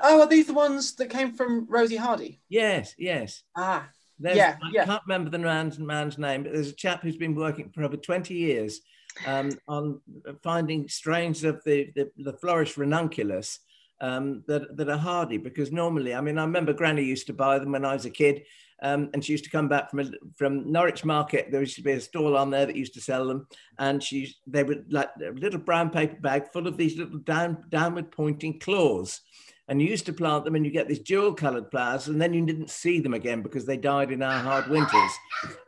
Oh, are these the ones that came from Rosy Hardy? Yes, yes. Ah, there's, yeah. I yeah. can't remember the man's, man's name, but there's a chap who's been working for over 20 years um, on finding strains of the, the, the flourish ranunculus um, that, that are hardy because normally, I mean, I remember Granny used to buy them when I was a kid Um, and she used to come back from a, from Norwich Market. There used to be a stall on there that used to sell them, and she they were like a little brown paper bag full of these little down downward pointing claws. And you used to plant them and you get these jewel coloured flowers and then you didn't see them again because they died in our hard winters.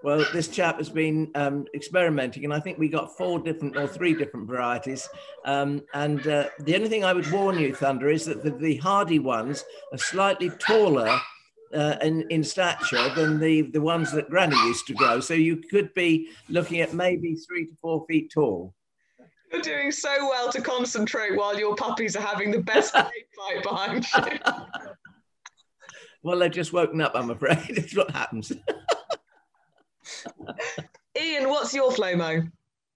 Well this chap has been um, experimenting and i think we got four different or three different varieties. Um, and uh, the only thing i would warn you thunder is that the, the hardy ones are slightly taller uh, in, in stature than the, the ones that Granny used to grow. So you could be looking at maybe three to four feet tall. You're doing so well to concentrate while your puppies are having the best fight behind you. well, they've just woken up, I'm afraid. That's what happens. Ian, what's your FLOMO?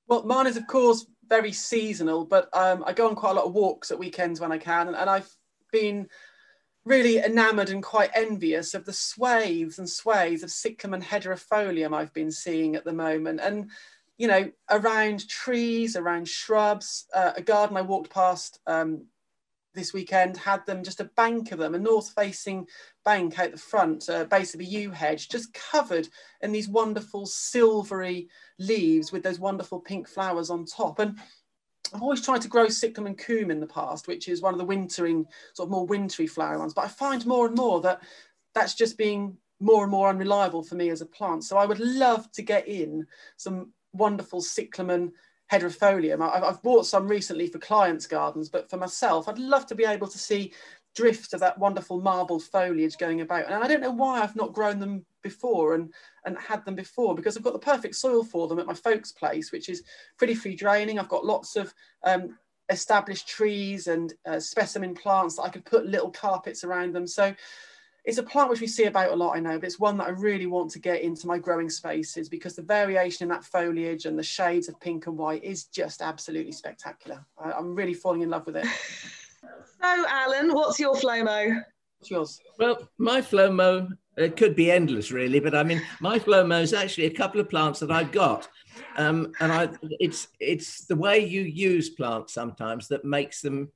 Well, mine is, of course, very seasonal, but um, I go on quite a lot of walks at weekends when I can, and, and I've been really enamoured and quite envious of the swathes and swathes of cyclamen hederifolium I've been seeing at the moment. And you know, around trees, around shrubs. Uh, a garden I walked past um, this weekend had them just a bank of them, a north-facing bank out the front, uh, base of a yew hedge, just covered in these wonderful silvery leaves with those wonderful pink flowers on top. And I've always tried to grow cyclamen coum in the past, which is one of the wintering, sort of more wintry flower ones. But I find more and more that that's just being more and more unreliable for me as a plant. So I would love to get in some wonderful cyclamen hederifolium. I've, I've bought some recently for clients' gardens, but for myself, I'd love to be able to see drift of that wonderful marbled foliage going about. And I don't know why I've not grown them before and, and had them before because I've got the perfect soil for them at my folks' place, which is pretty free draining. I've got lots of um, established trees and uh, specimen plants that I could put little carpets around them. So it's a plant which we see about a lot, I know, but it's one that I really want to get into my growing spaces because the variation in that foliage and the shades of pink and white is just absolutely spectacular. I, am really falling in love with it. So, Alan, what's your FLOMO? What's yours? Well, my FLOMO, it could be endless really, but I mean, my FLOMO is actually a couple of plants that I've got. Um, and I, it's, it's the way you use plants sometimes that makes them,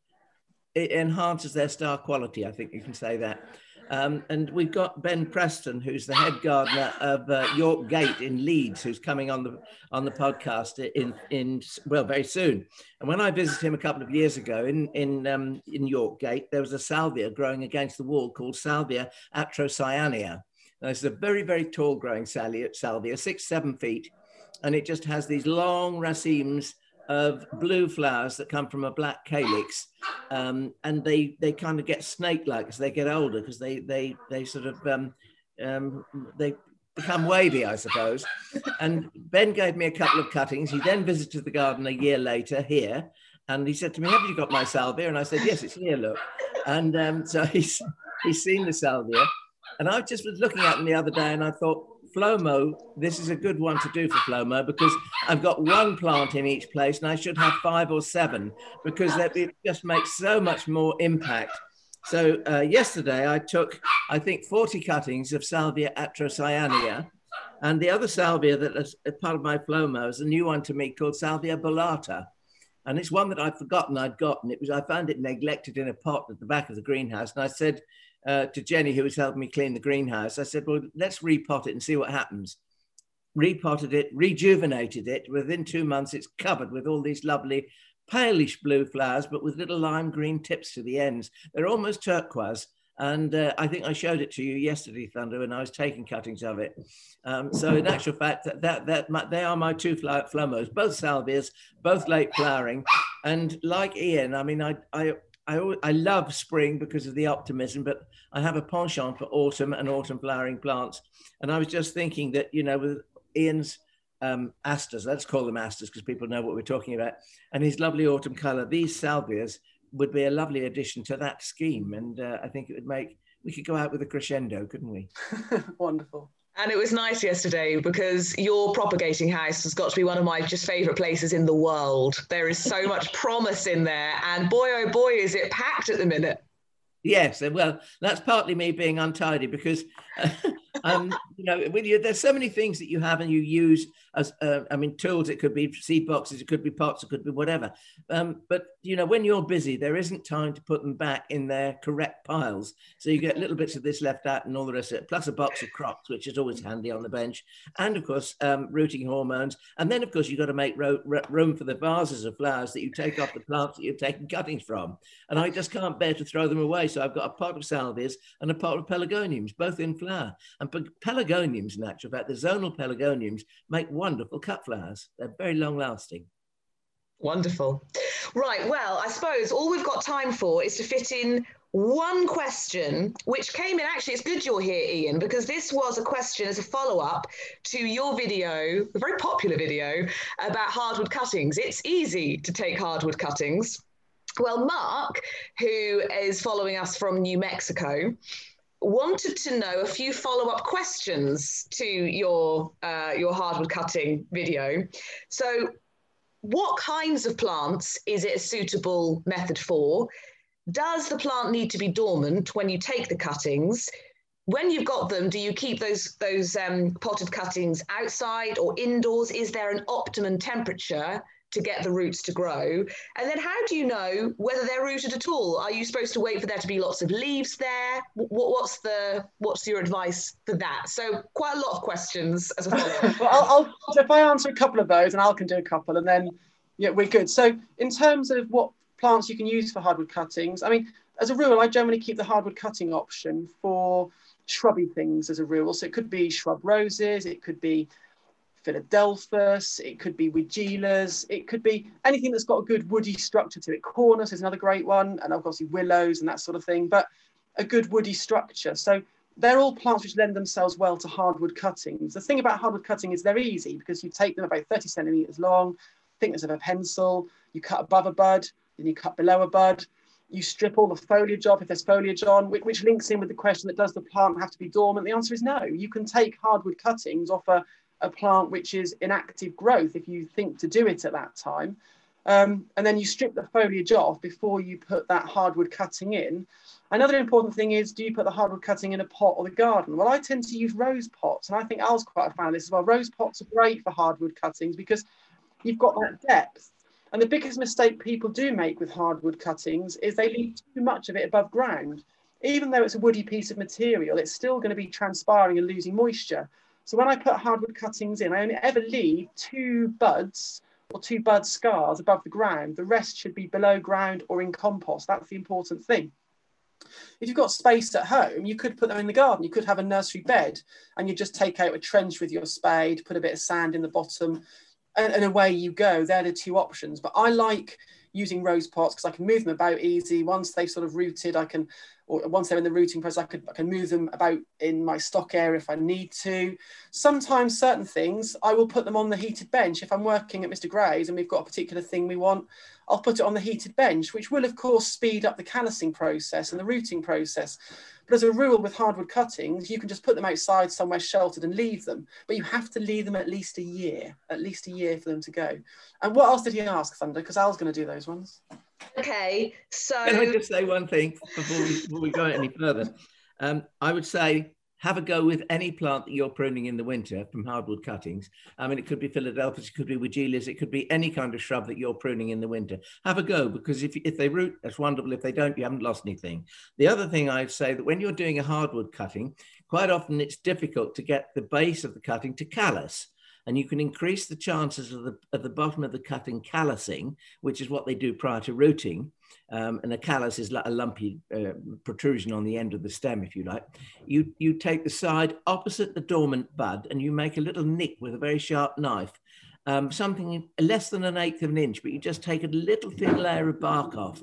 it enhances their star quality. I think you can say that. Um, and we've got Ben Preston, who's the head gardener of uh, York Gate in Leeds, who's coming on the on the podcast in in well very soon. And when I visited him a couple of years ago in in um, in York Gate, there was a salvia growing against the wall called Salvia atrocyanea. Now, it's a very very tall growing salvia, salvia, six seven feet, and it just has these long racemes of blue flowers that come from a black calyx, um, and they they kind of get snake-like as they get older because they they they sort of um, um, they become wavy, I suppose. And Ben gave me a couple of cuttings. He then visited the garden a year later here, and he said to me, "Have you got my salvia?" And I said, "Yes, it's here. Look." And um, so he's he's seen the salvia, and I just was looking at them the other day, and I thought FLOMO, this is a good one to do for FLOMO because I've got one plant in each place and I should have five or seven because that it just makes so much more impact. So uh, yesterday I took, I think, 40 cuttings of Salvia atrocyanea and the other salvia that is part of my FLOMO is a new one to me called Salvia bolata. And it's one that I'd forgotten I'd gotten. It was I found it neglected in a pot at the back of the greenhouse. And I said, uh, to Jenny, who was helping me clean the greenhouse. I said, well, let's repot it and see what happens. Repotted it, rejuvenated it. Within two months, it's covered with all these lovely palish blue flowers, but with little lime green tips to the ends. They're almost turquoise. And uh, I think I showed it to you yesterday, Thunder, when I was taking cuttings of it. Um, so in actual fact, that, that, that they are my two FLOMOs, both salvias, both late flowering. And like Ian, I mean, I, I I, I love spring because of the optimism, but I have a penchant for autumn and autumn flowering plants. And I was just thinking that, you know, with Ian's um, asters, let's call them asters because people know what we're talking about, and his lovely autumn color, these salvias would be a lovely addition to that scheme. And uh, I think it would make, we could go out with a crescendo, couldn't we? Wonderful. And it was nice yesterday because your propagating house has got to be one of my just favourite places in the world. There is so much promise in there. And boy, oh boy, is it packed at the minute. Yes, well, that's partly me being untidy because uh, um, you know, with you, there's so many things that you have and you use as, uh, I mean, tools. It could be seed boxes, it could be pots, it could be whatever. Um, but you know, when you're busy, there isn't time to put them back in their correct piles. So you get little bits of this left out and all the rest of it, plus a box of crops, which is always handy on the bench, and of course, um, rooting hormones. And then, of course, you've got to make ro- room for the vases of flowers that you take off the plants that you've taken cuttings from. And I just can't bear to throw them away. So I've got a pot of salvias and a pot of pelargoniums, both in flower. And pelargoniums, in actual fact, the zonal pelargoniums make wonderful cut flowers. They're very long lasting. Wonderful. Right. Well, I suppose all we've got time for is to fit in one question which came in actually it's good you're here ian because this was a question as a follow-up to your video a very popular video about hardwood cuttings it's easy to take hardwood cuttings well mark who is following us from new mexico wanted to know a few follow-up questions to your uh, your hardwood cutting video. So, what kinds of plants is it a suitable method for? Does the plant need to be dormant when you take the cuttings? When you've got them, do you keep those those um, potted cuttings outside or indoors? Is there an optimum temperature to get the roots to grow? And then how do you know whether they're rooted at all? Are you supposed to wait for there to be lots of leaves there? What, what's the what's your advice for that? So quite a lot of questions as a follow-up. well, I'll, I'll, if I answer a couple of those, and Al can do a couple, and then yeah, we're good. So in terms of what plants you can use for hardwood cuttings, I mean, as a rule, I generally keep the hardwood cutting option for shrubby things as a rule. So it could be shrub roses, it could be Philadelphus, it could be Weigelas, it could be anything that's got a good woody structure to it. Cornus is another great one, and obviously willows and that sort of thing, but a good woody structure. So they're all plants which lend themselves well to hardwood cuttings. The thing about hardwood cutting is they're easy because you take them about 30 centimeters long, thickness of a pencil, you cut above a bud, then you cut below a bud, you strip all the foliage off if there's foliage on, which, which, links in with the question that does the plant have to be dormant? The answer is no. You can take hardwood cuttings off a, a plant which is in active growth if you think to do it at that time. Um, and then you strip the foliage off before you put that hardwood cutting in. Another important thing is, do you put the hardwood cutting in a pot or the garden? Well, I tend to use rose pots, and I think Al's quite a fan of this as well. Rose pots are great for hardwood cuttings because you've got that depth. And the biggest mistake people do make with hardwood cuttings is they leave too much of it above ground. Even though it's a woody piece of material, it's still going to be transpiring and losing moisture. So when I put hardwood cuttings in, I only ever leave two buds or two bud scars above the ground. The rest should be below ground or in compost. That's the important thing. If you've got space at home, you could put them in the garden. You could have a nursery bed and you just take out a trench with your spade, put a bit of sand in the bottom, and, and away you go. They're the two options. But I like using rose pots because I can move them about easy. Once they've sort of rooted, I can or once they're in the rooting process, I, could, I can move them about in my stock area if I need to. Sometimes certain things, I will put them on the heated bench. If I'm working at Mr. Gray's and we've got a particular thing we want, I'll put it on the heated bench, which will of course speed up the callousing process and the rooting process. But as a rule with hardwood cuttings, you can just put them outside somewhere sheltered and leave them. But you have to leave them at least a year, at least a year for them to go. And what else did he ask, Thunder? Because Al's going to do those ones. Okay, so can I just say one thing before we, before we go any further? Um, I would say have a go with any plant that you're pruning in the winter from hardwood cuttings. I mean, it could be Philadelphus, it could be Weigelas, it could be any kind of shrub that you're pruning in the winter. Have a go because if, if they root, that's wonderful. If they don't, you haven't lost anything. The other thing I'd say that when you're doing a hardwood cutting, quite often it's difficult to get the base of the cutting to callus and you can increase the chances of the, at the bottom of the cutting callousing, which is what they do prior to rooting. Um, and a callus is like a lumpy uh, protrusion on the end of the stem, if you like. You, you take the side opposite the dormant bud and you make a little nick with a very sharp knife, um, something less than an eighth of an inch, but you just take a little thin layer of bark off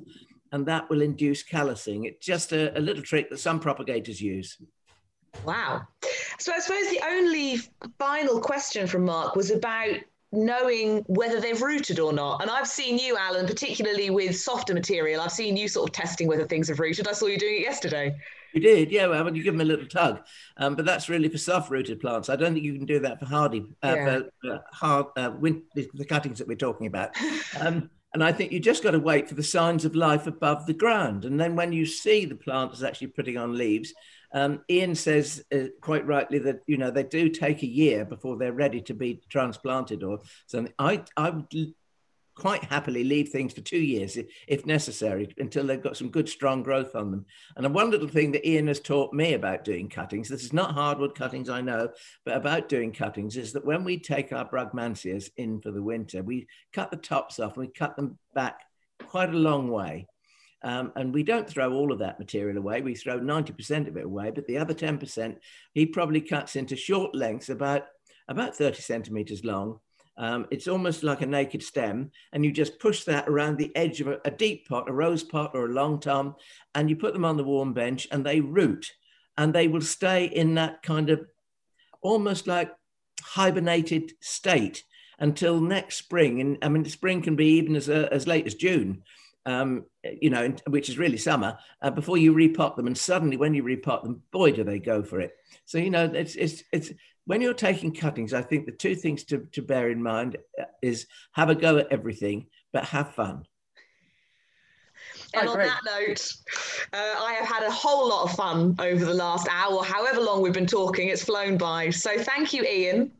and that will induce callousing. It's just a, a little trick that some propagators use. Wow. So I suppose the only final question from Mark was about knowing whether they've rooted or not. And I've seen you, Alan, particularly with softer material. I've seen you sort of testing whether things have rooted. I saw you doing it yesterday. You did, yeah. Well, you give them a little tug, um, but that's really for soft-rooted plants. I don't think you can do that for hardy, uh, yeah. for uh, hard uh, wind, the cuttings that we're talking about. Um, And I think you just got to wait for the signs of life above the ground. And then when you see the plant is actually putting on leaves, um, Ian says uh, quite rightly that you know they do take a year before they're ready to be transplanted or something. I I would quite happily leave things for two years if necessary until they've got some good strong growth on them. And one little thing that Ian has taught me about doing cuttings, this is not hardwood cuttings, I know, but about doing cuttings is that when we take our Brugmansias in for the winter, we cut the tops off and we cut them back quite a long way. Um, and we don't throw all of that material away. We throw 90% of it away, but the other 10%, he probably cuts into short lengths about, about 30 centimeters long um, it's almost like a naked stem, and you just push that around the edge of a, a, deep pot, a rose pot or a long tom, and you put them on the warm bench, and they root, and they will stay in that kind of almost like hibernated state until next spring. And I mean, spring can be even as uh, as late as June. Um, you know, which is really summer, uh, before you repot them. And suddenly, when you repot them, boy, do they go for it. So you know, it's it's it's when you're taking cuttings, I think the two things to, to bear in mind uh, is have a go at everything, but have fun. And on that note, uh, I have had a whole lot of fun over the last hour, however long we've been talking. It's flown by. So thank you, Ian.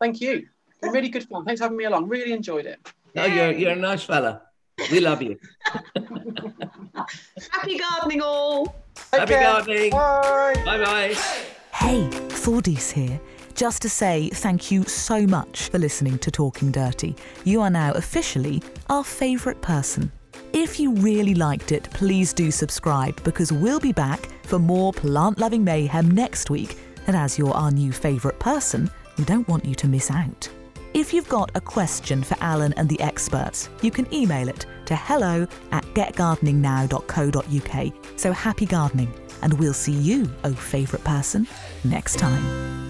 Thank you. Really good fun. Thanks for having me along. Really enjoyed it. No, you're, you're a nice fella. We love you. Happy gardening, all. Happy gardening. Bye. Bye bye. Hey, Thordis here just to say thank you so much for listening to Talking Dirty. You are now officially our favourite person. If you really liked it, please do subscribe because we'll be back for more plant loving mayhem next week. And as you're our new favourite person, we don't want you to miss out. If you've got a question for Alan and the experts, you can email it to hello at getgardeningnow.co.uk. So happy gardening, and we'll see you, oh favourite person, next time.